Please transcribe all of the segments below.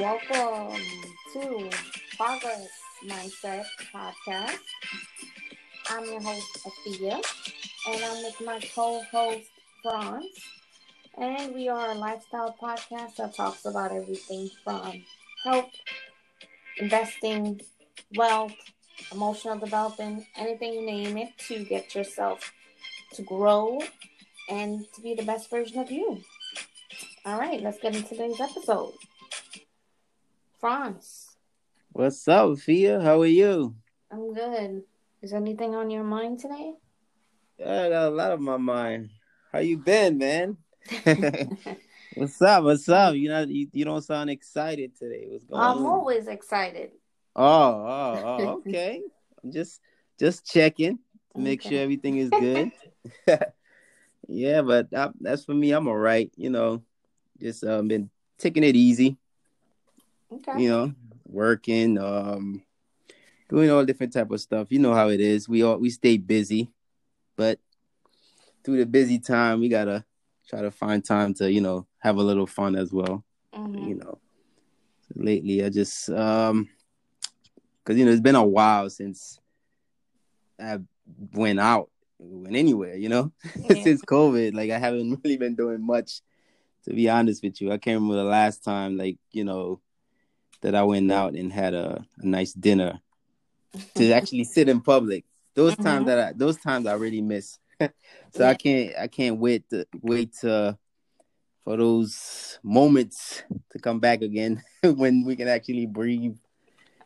Welcome to Progress Mindset Podcast. I'm your host, Afia, and I'm with my co host, Franz. And we are a lifestyle podcast that talks about everything from health, investing, wealth, emotional development, anything you name it to get yourself to grow and to be the best version of you. All right, let's get into today's episode. Franz. What's up, Fia? How are you? I'm good. Is anything on your mind today? Yeah, I got a lot on my mind. How you been, man? What's up? What's up? You know, you, you don't sound excited today. What's going I'm on? always excited. Oh, oh, oh, okay. I'm just just checking to make sure everything is good. yeah, but I, that's for me. I'm all right. You know, just um, been taking it easy. Okay. You know, working, um, doing all different type of stuff. You know how it is. We all we stay busy, but through the busy time, we gotta try to find time to you know have a little fun as well. Mhm. You know, lately I just um, cause you know it's been a while since I went out, went anywhere. You know, Yeah. since COVID, like I haven't really been doing much. To be honest with you, I can't remember the last time, like you know, that I went out and had a, a nice dinner to actually sit in public. Those times Mhm. that I, those times I really miss. so I can't I can't wait to wait to, for those moments to come back again when we can actually breathe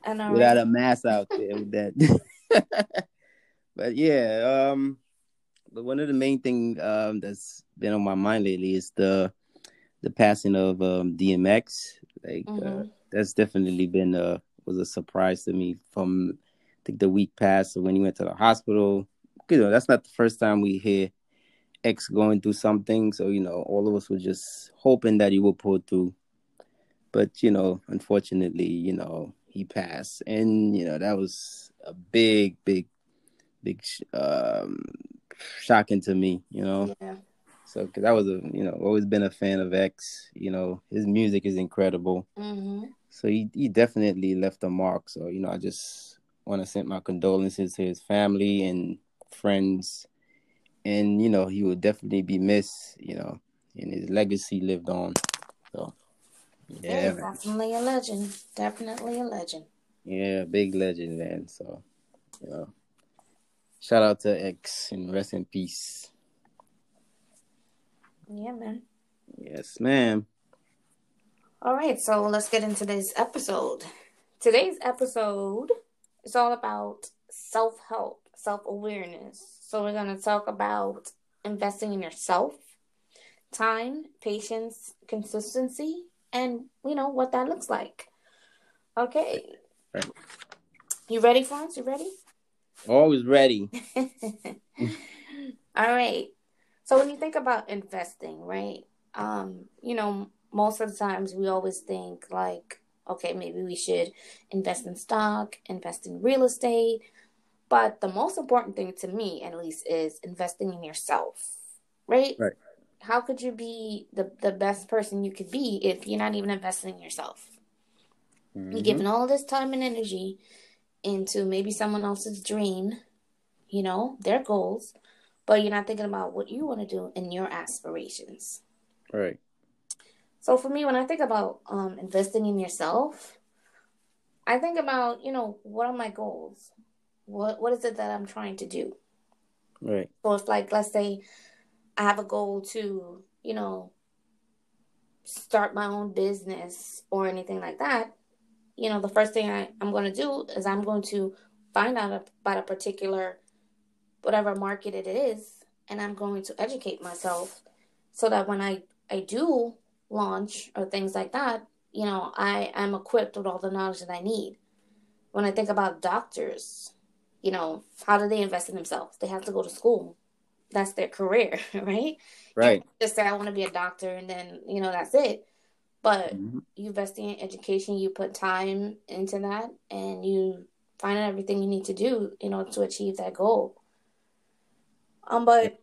know, without right? a mask out there with that. but yeah, um, but one of the main thing um that's been on my mind lately is the the passing of um DMX. Like uh, Mhm. That's definitely been a was a surprise to me from I think the week past So when he went to the hospital. You know, that's not the first time we hear X going through something. So, you know, all of us were just hoping that he would pull through. But, you know, unfortunately, you know, he passed. And, you know, that was a big, big, big um shocking to me, you know. Yeah. So, because I was a, you know, always been a fan of X. You know, his music is incredible. Mm-hmm. So he, he definitely left a mark. So, you know, I just want to send my condolences to his family and friends. And, you know, he will definitely be missed, you know, and his legacy lived on. So, yeah, definitely a legend. Definitely a legend. Yeah, big legend, man. So, you know, shout out to X and rest in peace. Yeah, man. Yes, ma'am. All right, so let's get into this episode. Today's episode is all about self help, self awareness. So, we're going to talk about investing in yourself, time, patience, consistency, and you know what that looks like. Okay. Right. You ready, Franz? You ready? Always ready. All right. So when you think about investing, right? Um, you know, most of the times we always think like, okay, maybe we should invest in stock, invest in real estate. But the most important thing to me, at least, is investing in yourself, right? Right. How could you be the, the best person you could be if you're not even investing in yourself? You're Mhm. giving all this time and energy into maybe someone else's dream, you know, their goals, but you're not thinking about what you want to do and your aspirations. Right. So for me, when I think about um, investing in yourself, I think about, you know, what are my goals? What what is it that I'm trying to do? Right. So if like let's say I have a goal to, you know, start my own business or anything like that, you know, the first thing I, I'm going to do is I'm going to find out about a particular whatever market it is and I'm going to educate myself so that when I I do launch or things like that, you know, I am equipped with all the knowledge that I need. When I think about doctors, you know, how do they invest in themselves? They have to go to school. That's their career, right? Right. Just say I want to be a doctor and then, you know, that's it. But Mhm. you invest in education, you put time into that, and you find out everything you need to do in order to achieve that goal. Um, but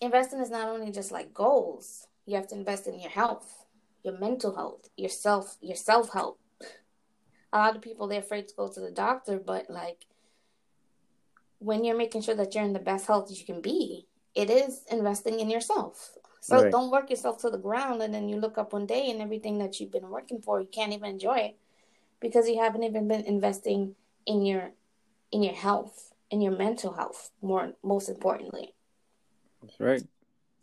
investing is not only just like goals. You have to invest in your health, your mental health, your self, your self help. A lot of people they're afraid to go to the doctor, but like when you're making sure that you're in the best health you can be, it is investing in yourself. So right. don't work yourself to the ground and then you look up one day and everything that you've been working for you can't even enjoy it because you haven't even been investing in your in your health, in your mental health, more most importantly. That's right.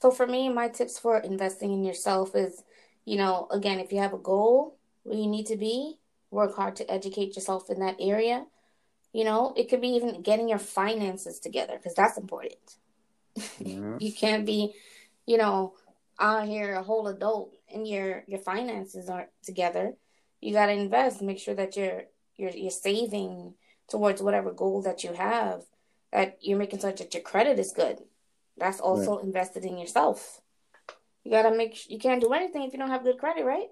So for me, my tips for investing in yourself is, you know, again, if you have a goal where you need to be, work hard to educate yourself in that area. You know, it could be even getting your finances together because that's important. Yeah. you can't be, you know, out here a whole adult and your your finances aren't together. You got to invest. Make sure that you're you're you're saving towards whatever goal that you have. That you're making sure that your credit is good. That's also right. invested in yourself. You gotta make. You can't do anything if you don't have good credit, right?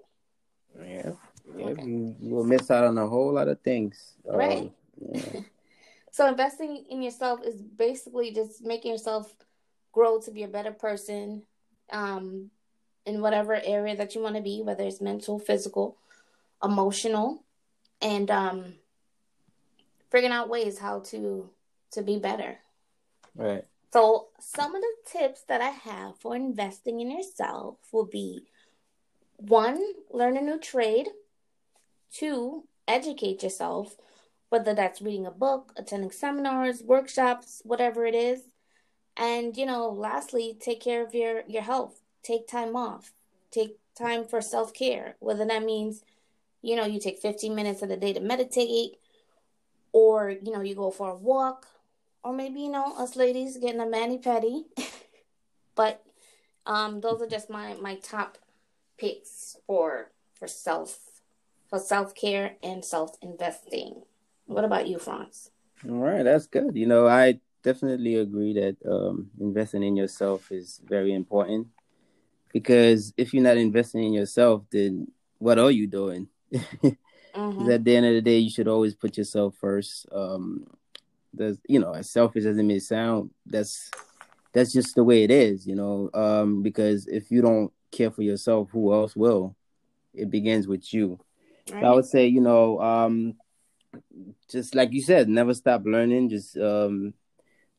Yeah, yeah. Okay. You, will miss out on a whole lot of things. Right. Um, yeah. so investing in yourself is basically just making yourself grow to be a better person, um, in whatever area that you want to be, whether it's mental, physical, emotional, and um, figuring out ways how to to be better. Right. So, some of the tips that I have for investing in yourself will be one, learn a new trade, two, educate yourself, whether that's reading a book, attending seminars, workshops, whatever it is. And, you know, lastly, take care of your, your health. Take time off. Take time for self care, whether that means, you know, you take 15 minutes of the day to meditate, or, you know, you go for a walk, or maybe you know us ladies getting a mani pedi. but um, those are just my my top picks for for self for self care and self investing. What about you, Franz? All right, that's good. You know, I definitely agree that um, investing in yourself is very important because if you're not investing in yourself, then what are you doing? mm-hmm. At the end of the day, you should always put yourself first. Um, that's you know as selfish as it may sound that's that's just the way it is you know um because if you don't care for yourself who else will it begins with you right. so i would say you know um just like you said never stop learning just um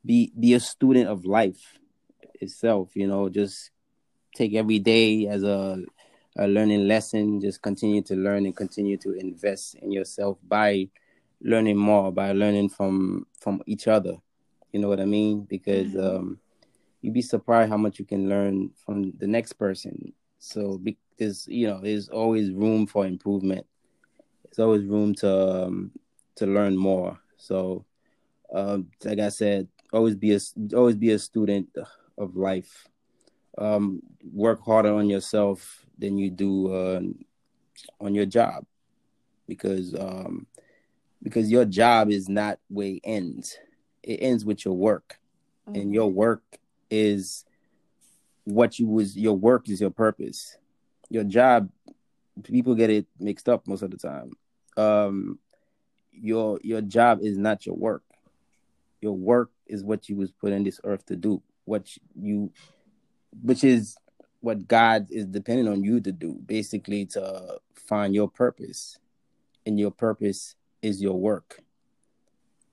be be a student of life itself you know just take every day as a a learning lesson. Just continue to learn and continue to invest in yourself by learning more by learning from from each other. You know what i mean? Because mm-hmm. um you'd be surprised how much you can learn from the next person. So because you know there's always room for improvement. There's always room to um, to learn more. So um like i said always be a always be a student of life um work harder on yourself than you do uh, on your job because um because your job is not where it ends. It ends with your work. Mm-hmm. And your work is what you was your work is your purpose. Your job people get it mixed up most of the time. Um your your job is not your work. Your work is what you was put in this earth to do. What you which is what God is depending on you to do, basically to find your purpose. And your purpose is your work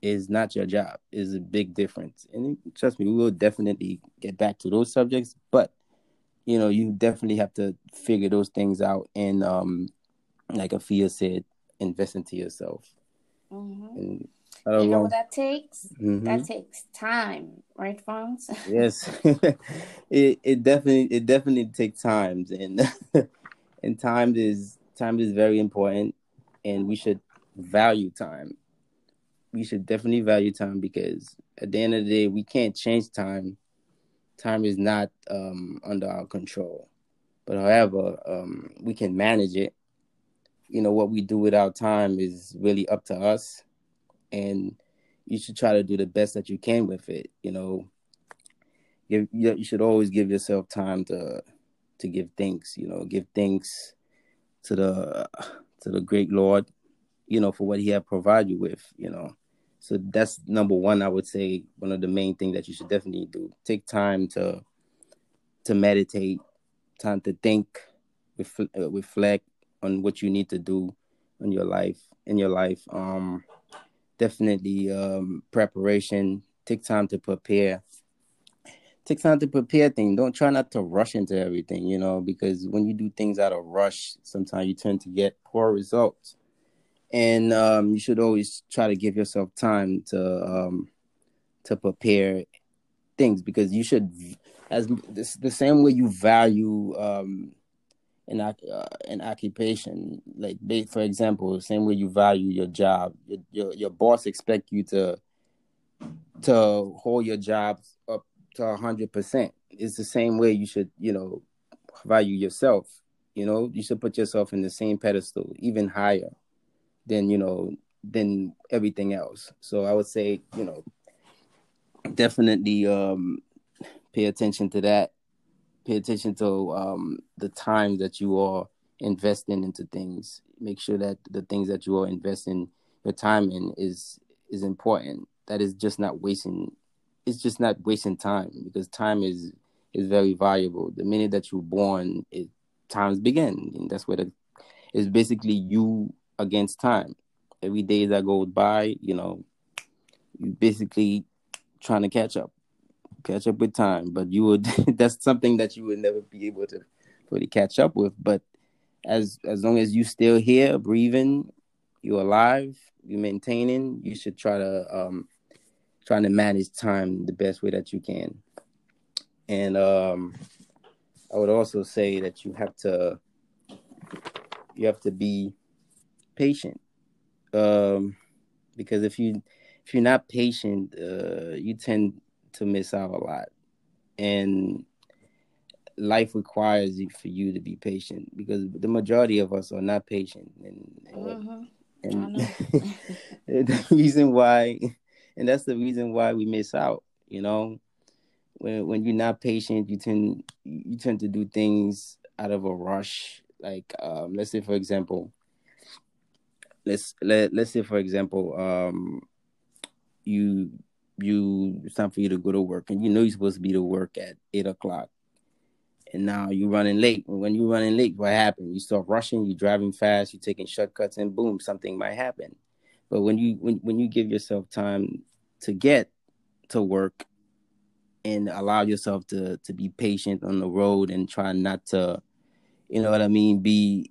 is not your job is a big difference and trust me we will definitely get back to those subjects but you know you definitely have to figure those things out and um like Afia said invest into yourself mm-hmm. and you know what that takes mm-hmm. that takes time right Franz yes it it definitely it definitely takes times and and time is time is very important and we should value time. We should definitely value time because at the end of the day, we can't change time. Time is not um, under our control. But however, um, we can manage it. You know, what we do with our time is really up to us. And you should try to do the best that you can with it. You know, you, you should always give yourself time to to give thanks. You know, give thanks to the to the great Lord you know, for what he had provided you with, you know. So that's number one, I would say one of the main things that you should definitely do. Take time to to meditate, time to think uh, reflect on what you need to do in your life in your life um definitely um preparation. Take time to prepare. Take time to prepare things. Don't try not to rush into everything you know because when you do things out of rush sometimes you tend to get poor results. And um you should always try to give yourself time to um to prepare things because you should as this, the same way you value um an uh, an occupation. Like for example the same way you value your job your, your your boss expect you to to hold your job up to 100% it's the same way you should you know value yourself. You know you should put yourself in the same pedestal even higher than you know than everything else. So i would say you know definitely um pay attention to that pay attention to um, the time that you are investing into things. Make sure that the things that you are investing your time in is is important. That is just not wasting. It's just not wasting time because time is is very valuable. The minute that you're born, it times begin, and that's where the it's basically you against time. Every day that goes by, you know, you're basically trying to catch up catch up with time. But you would that's something that you would never be able to fully catch up with. But as as long as you still here, breathing, you're alive, you're maintaining, you should try to um trying to manage time the best way that you can. And um I would also say that you have to you have to be patient. Um because if you if you're not patient, uh, you tend to miss out a lot. And life requires you for you to be patient because the majority of us are not patient and, mm-hmm. and the reason why and that's the reason why we miss out you know when when you're not patient you tend you tend to do things out of a rush like um, let's say for example let's let, let's say for example um you you it's time for you to go to work. And you know you're supposed to be to work at eight o'clock. And now you're running late. And when you're running late what happened? You start rushing you're driving fast you're taking shortcuts and boom something might happen. But when you when, when you give yourself time to get to work and allow yourself to to be patient on the road and try not to you know what i mean be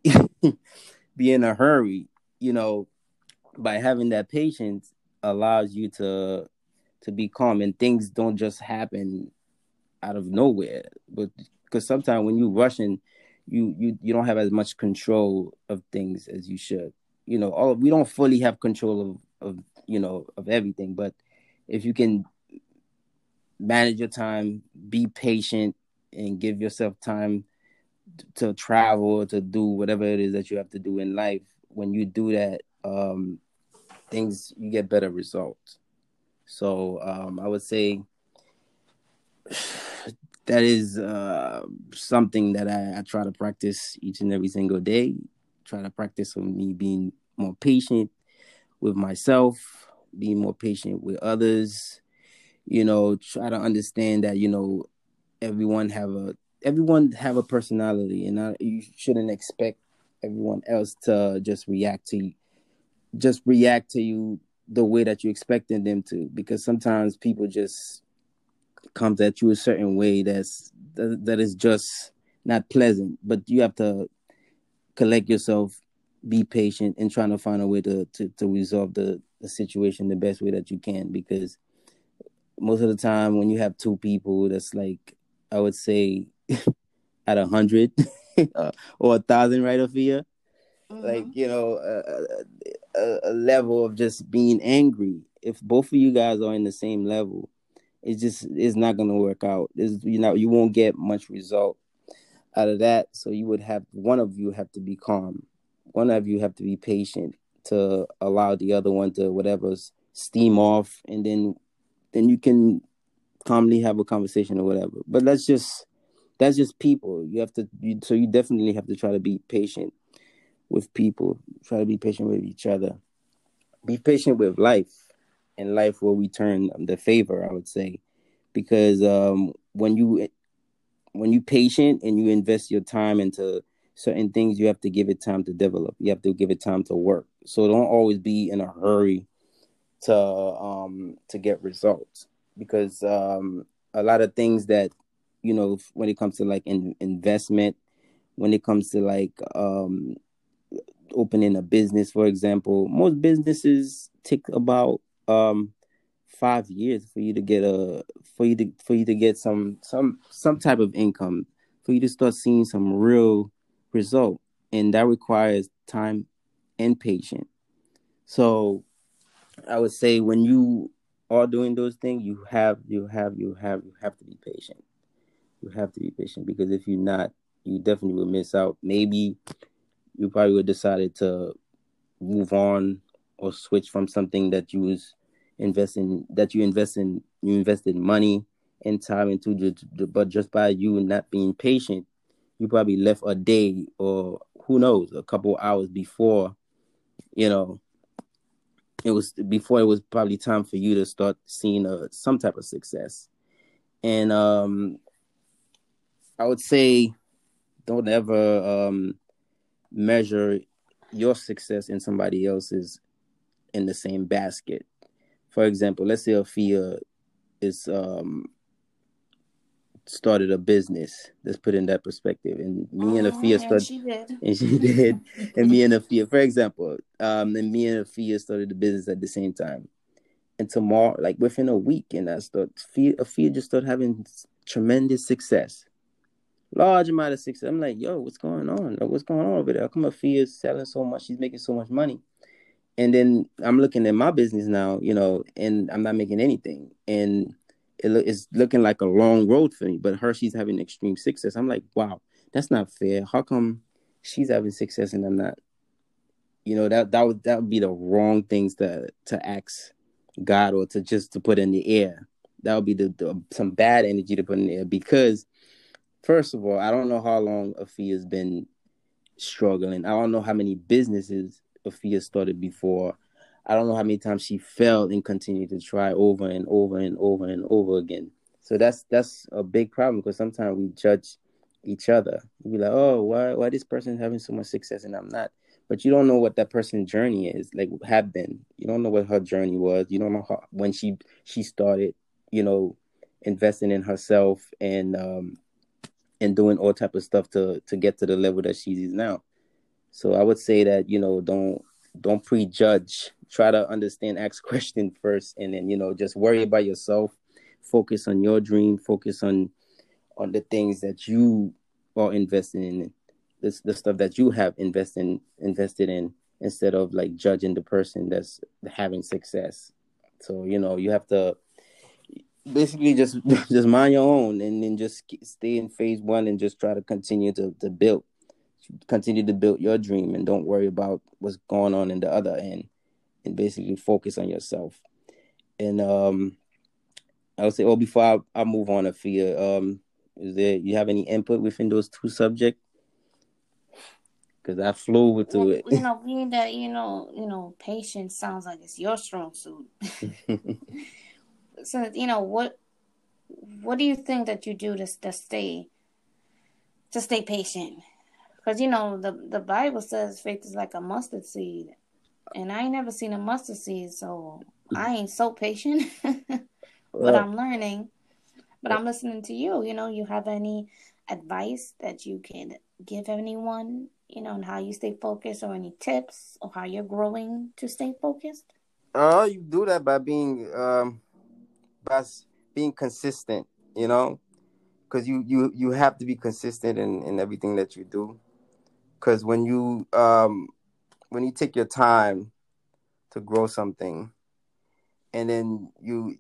be in a hurry you know by having that patience allows you to to be calm and things don't just happen out of nowhere. But because sometimes when you rushing you you you don't have as much control of things as you should. You know all we don't fully have control of of you know of everything but if you can manage your time be patient and give yourself time to travel to do whatever it is that you have to do in life when you do that um things you get better results so um, I would say that is uh, something that I, I, try to practice each and every single day. Try to practice on me being more patient with myself, being more patient with others. You know, try to understand that you know everyone have a everyone have a personality, and I, you shouldn't expect everyone else to just react to just react to you the way that you're expecting them to because sometimes people just comes at you a certain way that's that, that is just not pleasant but you have to collect yourself be patient and trying to find a way to to, to resolve the, the situation the best way that you can because most of the time when you have two people that's like i would say at a hundred uh. or a thousand right Afia? mm-hmm. like you know a, a, a, level of just being angry. If both of you guys are in the same level it's just it's not to work out. It's, you know you won't get much result out of that. So you would have one of you have to be calm. One of you have to be patient to allow the other one to whatever steam off and then then you can calmly have a conversation or whatever. But that's just that's just people. You have to you, so you definitely have to try to be patient with people. Try to be patient with each other. Be patient with life, and life will return the favor. I would say, because um, when you when you patient and you invest your time into certain things you have to give it time to develop. You have to give it time to work. So don't always be in a hurry to um to get results because um a lot of things that you know when it comes to like in, investment when it comes to like um opening a business for example most businesses take about um five years for you to get a for you to for you to get some some some type of income for you to start seeing some real result. And that requires time and patience. So i would say when you are doing those things you have you have you have you have to be patient. You have to be patient because if you're not you definitely will miss out. Maybe you probably would decided to move on or switch from something that you was investing that you invest in you invested money and time into but just by you not being patient you probably left a day or who knows a couple hours before you know it was before it was probably time for you to start seeing a, some type of success. And um i would say don't ever um measure your success in somebody else's in the same basket for example let's say Afia is um started a business. Let's put in that perspective. And me and Afia Oh, started, she did. and she did. and me and Afia, for example, um, and me and Afia started the business at the same time. And tomorrow, like within a week, and I start, Afia, Afia just started having tremendous success, large amount of success. I'm like, yo, what's going on? Like, what's going on over there? How come Afia is selling so much? She's making so much money. And then I'm looking at my business now, you know, and I'm not making anything. And it it's looking like a long road for me. But her, she's having extreme success. I'm like, wow, that's not fair. How come she's having success and I'm not? You know that that would that would be the wrong things to to ask God or to just to put in the air. That would be the, the some bad energy to put in the air because first of all, I don't know how long Afia's been struggling. I don't know how many businesses Afia started before. I don't know how many times she failed and continued to try over and over and over and over again. So that's that's a big problem because sometimes we judge each other. We be like, oh, why why this person having so much success and I'm not? But you don't know what that person's journey is, like have been. You don't know what her journey was. You don't know how when she she started, you know, investing in herself and um and doing all type of stuff to to get to the level that she is now. So I would say that you know don't don't prejudge. Try to understand, ask question first, and then you know just worry about yourself. Focus on your dream. Focus on on the things that you are investing in, this the stuff that you have invested invested in, instead of like judging the person that's having success. So you know you have to basically just just mind your own, and then just stay in phase one and just try to continue to to build continue to build your dream and don't worry about what's going on in the other end and basically focus on yourself and um i would say oh before i, I move on Afia, um is there you have any input within those two subjects because i flew with Well, it you know, being that you know, you know, patience sounds like it's your strong suit. so you know what what do you think that you do to, to stay to stay patient? Because you know the the bible says faith is like a mustard seed and i ain't never seen a mustard seed so i ain't so patient but well, i'm learning. But i'm listening to you you know you have any advice that you can give anyone you know on how you stay focused or any tips or how you're growing to stay focused? Uh you do that by being um by being consistent you know? Because you you you have to be consistent in in everything that you do. Because when you um when you take your time to grow something and then you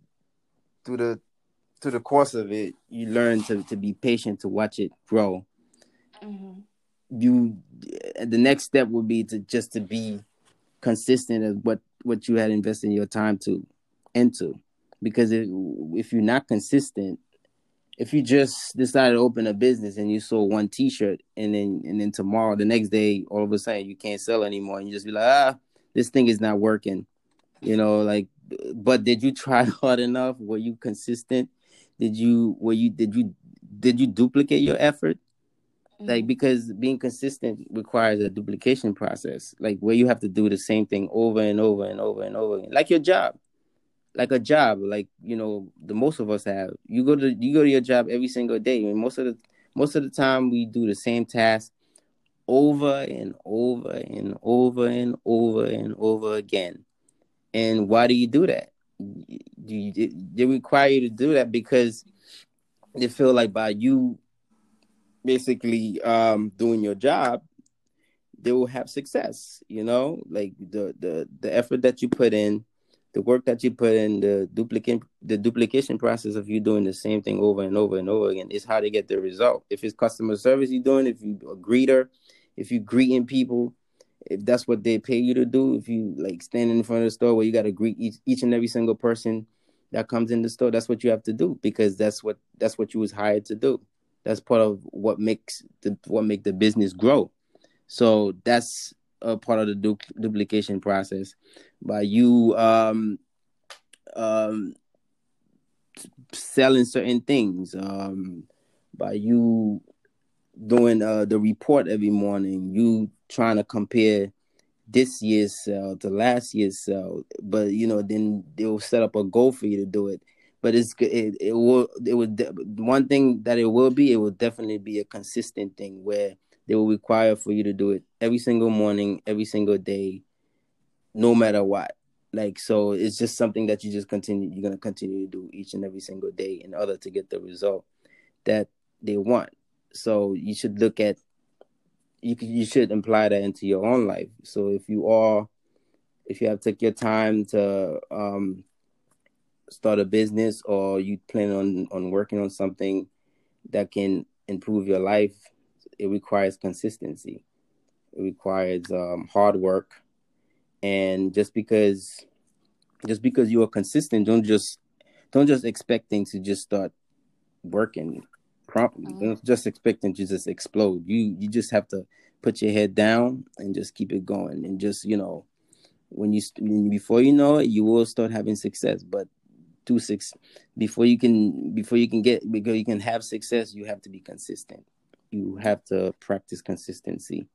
through the through the course of it you learn to to be patient to watch it grow. Mm-hmm. you the next step would be to just to be consistent of what what you had invested your time to into because if, if you're not consistent if you just decided to open a business and you sold one t-shirt and then and then tomorrow the next day all of a sudden you can't sell anymore and you just be like ah this thing is not working you know like but did you try hard enough? Were you consistent? Did you were you did you did you duplicate your effort? Like because being consistent requires a duplication process like where you have to do the same thing over and over and over and over again like your job like a job like you know the most of us have. You go to you go to your job every single day and most of the most of the time we do the same task over and over and over and over and over again. And why do you do that? Do you, they require you to do that because they feel like by you basically um, doing your job, they will have success. You know, like the the the effort that you put in, the work that you put in, the duplicate the duplication process of you doing the same thing over and over and over again is how to get the result. If it's customer service you're doing, if you a greeter, if you greeting people, if that's what they pay you to do, if you like standing in front of the store where you got to greet each, each and every single person that comes in the store, that's what you have to do because that's what that's what you was hired to do that's part of what makes the what make the business grow so that's a part of the du- duplication process by you um um selling certain things um by you doing uh the report every morning you trying to compare this year's sale to last year's sale but you know then they'll set up a goal for you to do it. But it's it, it will it would one thing that it will be it will definitely be a consistent thing where they will require for you to do it every single morning every single day no matter what. Like so it's just something that you just continue you're to continue to do each and every single day in order to get the result that they want. So you should look at you you should imply that into your own life. So if you are if you have took your time to um start a business or you plan on on working on something that can improve your life it requires consistency it requires um, hard work. And just because just because you are consistent don't just don't just expect things to just start working promptly. Mm-hmm. don't just expect expecting to just explode. You you just have to put your head down and just keep it going. And just you know when you before you know it you will start having success. But to six before you can before you can get because you can have success you have to be consistent. You have to practice consistency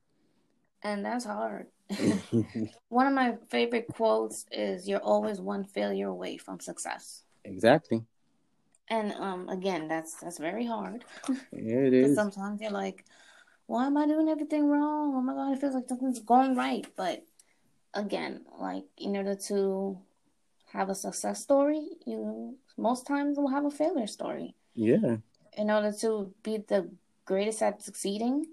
and that's hard. One of my favorite quotes is you're always one failure away from success. Exactly. And um again that's that's very hard. Yeah it is. sometimes you're like why am i doing everything wrong? Oh my god it feels like something's going right. But again like in order to have a success story, you most times will have a failure story. Yeah. In order to be the greatest at succeeding,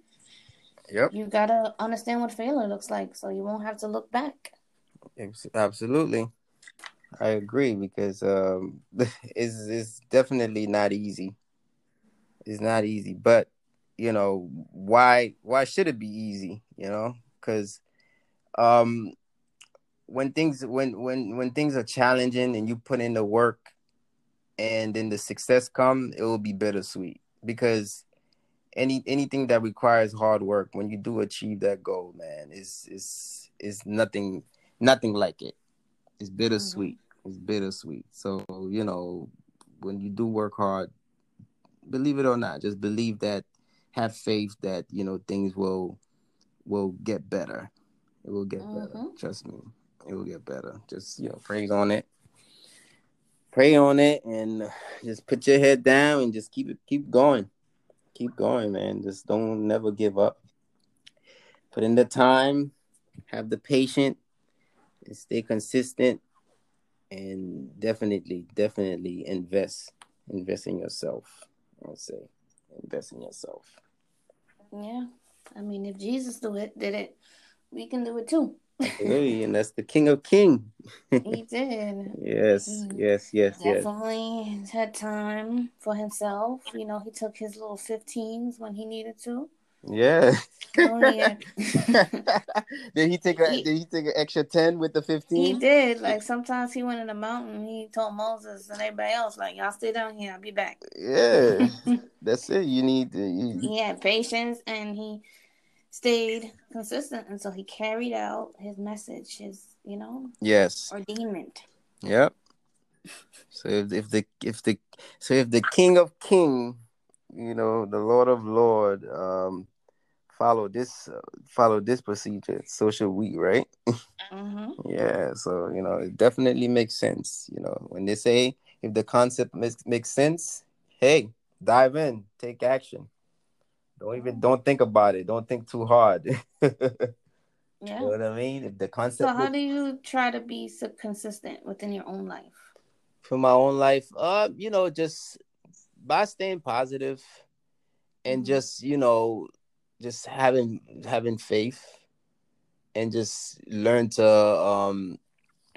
yep. you gotta understand what failure looks like, so you won't have to look back. Absolutely, I agree because um, it's it's definitely not easy. It's not easy, but you know why why should it be easy? You know, because um when things when when when things are challenging and you put in the work and then the success come it will be bittersweet because any anything that requires hard work when you do achieve that goal man is is is nothing nothing like it. It's bittersweet. Mm-hmm. it's bittersweet. So you know when you do work hard believe it or not just believe that have faith that you know things will will get better. It will get mm-hmm. better trust me. It will get better. Just you know, pray on it, pray on it, and just put your head down and just keep it, keep going, keep going, man. Just don't never give up. Put in the time, have the patience, and stay consistent, and definitely, definitely invest, invest in yourself. I'll say, invest in yourself. Yeah, I mean, if Jesus do it, did it, we can do it too. Absolutely, and that's the King of King. he did. Yes, mm-hmm. yes, yes, Definitely yes. had time for himself. You know, he took his little 15s when he needed to. Yeah. Oh, yeah. did he take a he, did he take an extra 10 with the 15? He did. Like sometimes he went in the mountain, he told Moses and everybody else, like, y'all stay down here, I'll be back. Yeah. That's it. You need to you... He had patience and he stayed consistent until he carried out his message, his you know yes ordainment. Yep. So if, if the if the so if the King of King, you know, the Lord of Lord, um, follow this uh, follow this procedure so should we right Mm-hmm. yeah so you know it definitely makes sense you know when they say if the concept makes, makes sense hey dive in take action don't even don't think about it don't think too hard you Yeah. know what i mean the concept So how do you try to be so consistent within your own life? for my own life uh you know just by staying positive and Mhm. just you know just having having faith and just learn to um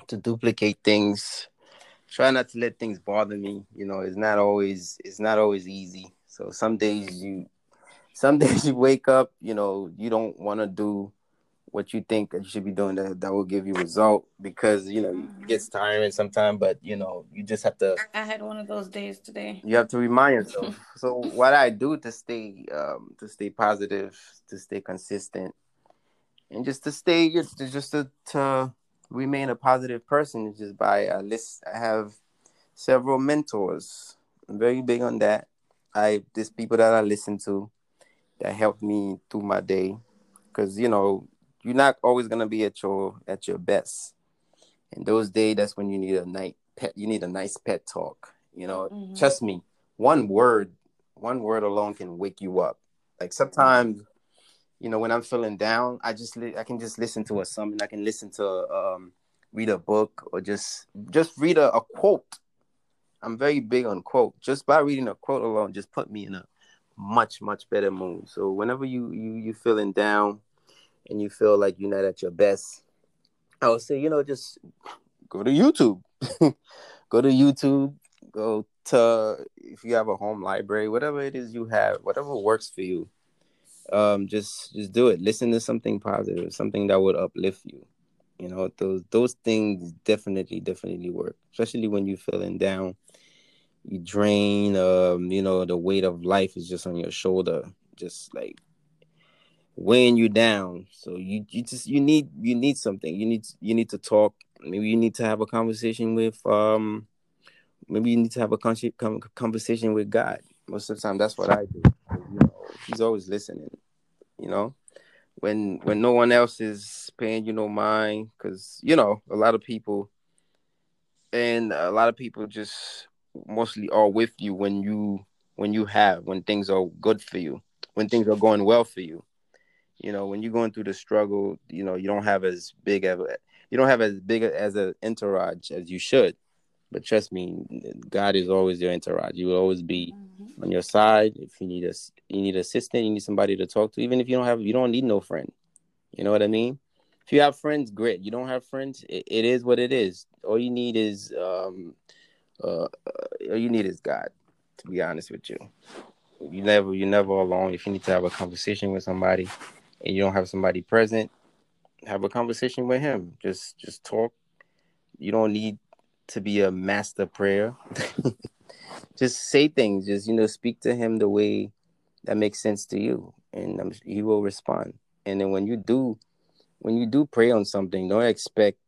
to duplicate things try not to let things bother me you know it's not always it's not always easy so some days you some days you wake up you know you don't want to do what you think that you should be doing that, that will give you result because you know it gets tiring sometimes but you know you just have to I had one of those days today. you have to remind yourself. so what I do to stay um to stay positive, to stay consistent, and just to stay just to, just to, to remain a positive person is just by a list. I have several mentors. I'm very big on that. I there's people that I listen to that helped me through my day because you know you're not always gonna be at your at your best. And those days, that's when you need a night pet. You need a nice pet talk. You know, Mhm. trust me. One word, one word alone can wake you up. Like sometimes, you know, when I'm feeling down, I just li- I can just listen to a sermon. I can listen to um read a book or just just read a, a quote. I'm very big on quote. Just by reading a quote alone, just put me in a much much better mood. So whenever you you you feeling down and you feel like you're not at your best, I would say you know just go to YouTube, go to YouTube, go to if you have a home library, whatever it is you have, whatever works for you. Um, just just do it. Listen to something positive, something that would uplift you. You know, those those things definitely definitely work, especially when you're feeling down. You drain. Um, you know, the weight of life is just on your shoulder, just like weighing you down. So you you just you need you need something. You need you need to talk. Maybe you need to have a conversation with um maybe you need to have a con- con- conversation with God. Most of the time, that's what I do. You know, he's always listening. You know, when when no one else is paying you no mind, because you know a lot of people, and a lot of people just mostly are with you when you when you have when things are good for you, when things are going well for you. You know, when you're going through the struggle, you know you don't have as big of a, you don't have as big as an entourage as you should. But trust me, God is always your entourage. You will always be Mhm. on your side. If you need a you need assistant, you need somebody to talk to. Even if you don't have, you don't need no friend. You know what I mean? If you have friends, great. You don't have friends, it, it is what it is. All you need is um, uh, you need is God. To be honest with you, you never you're never alone. If you need to have a conversation with somebody, and you don't have somebody present, have a conversation with him. Just just talk. You don't need to be a master prayer. just say things. Just you know, speak to him the way that makes sense to you, and um, he will respond. And then when you do, when you do pray on something, don't expect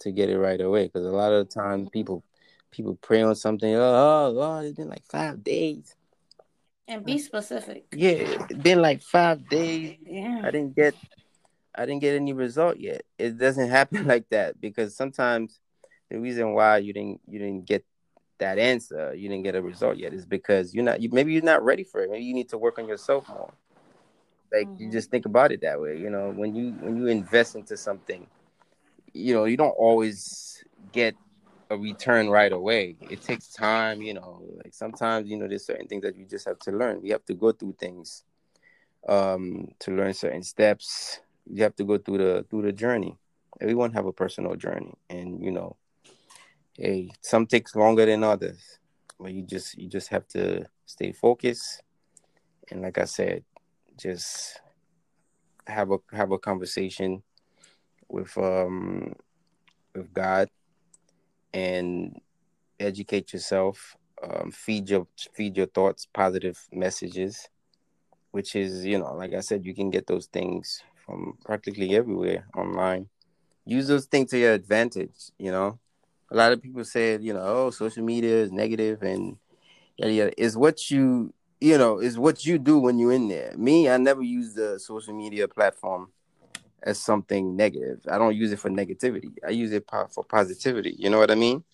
to get it right away, because a lot of the time people people pray on something. Oh, oh, oh, it's been like five days. And be specific. Yeah, it's been like five days. Yeah. I didn't get I didn't get any result yet. It doesn't happen like that because sometimes the reason why you didn't you didn't get that answer, you didn't get a result yet is because you're not you maybe you're not ready for it. Maybe you need to work on yourself more. Like you Mhm. just think about it that way, you know, when you when you invest into something, you know, you don't always get a return right away. It takes time, you know. Like sometimes, you know, there's certain things that you just have to learn. You have to go through things um to learn certain steps. You have to go through the through the journey. Everyone have a personal journey and you know, hey, some takes longer than others. But you just you just have to stay focused and like I said, just have a have a conversation with um with God and educate yourself um, feed your feed your thoughts positive messages which is you know like i said you can get those things from practically everywhere online. Use those things to your advantage you know? A lot of people say you know oh social media is negative and yeah yeah is what you you know, is what you do when you're in there. Me, I never use the social media platform as something negative. I don't use it for negativity. I use it for positivity. You know what I mean?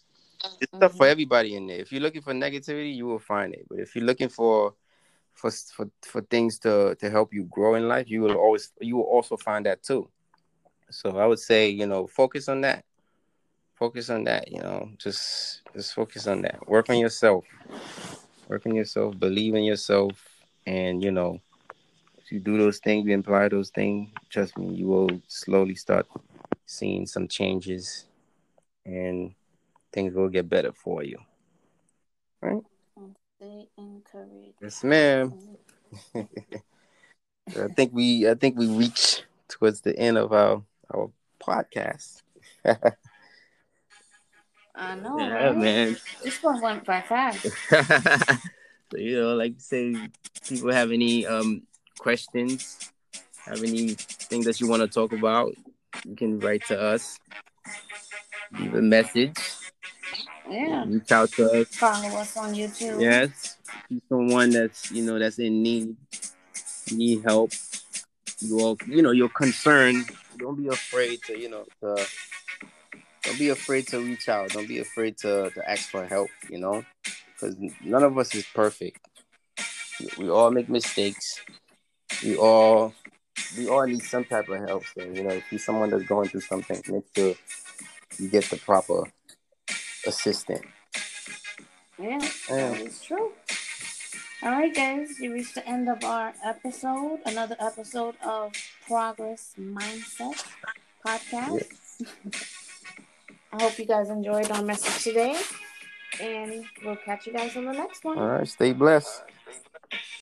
It's mm-hmm. stuff for everybody in there. If you're looking for negativity, you will find it. But if you're looking for for for for things to to help you grow in life, you will always you will also find that too. So I would say, you know, focus on that. Focus on that, you know. Just just focus on that. Work on yourself. Work on yourself, believe in yourself, and you know, you do those things, you imply those things, trust me, you will slowly start seeing some changes and things will get better for you. Right? Stay encouraged. Yes, ma'am. I think we I think we reached towards the end of our our podcast. I know. Yeah, right? man. This one went by fast. so, you know, like say people have any um questions, have anything that you want to talk about, you can write to us. Leave a message. Yeah. Reach out to us. Follow us on YouTube. Yes. If someone that's you know that's in need, need help. You all, you know, you're concerned. Don't be afraid to, you know, to don't be afraid to reach out. Don't be afraid to, to ask for help, you know? Because none of us is perfect. We all make mistakes. We all we all need some type of help. So, you know, if you're someone that's going through something, make sure you get the proper assistant. Yeah, yeah. that is true. All right, guys, you reached the end of our episode. Another episode of Progress Mindset podcast. I hope you guys enjoyed our message today, and we'll catch you guys on the next one. All right, stay blessed.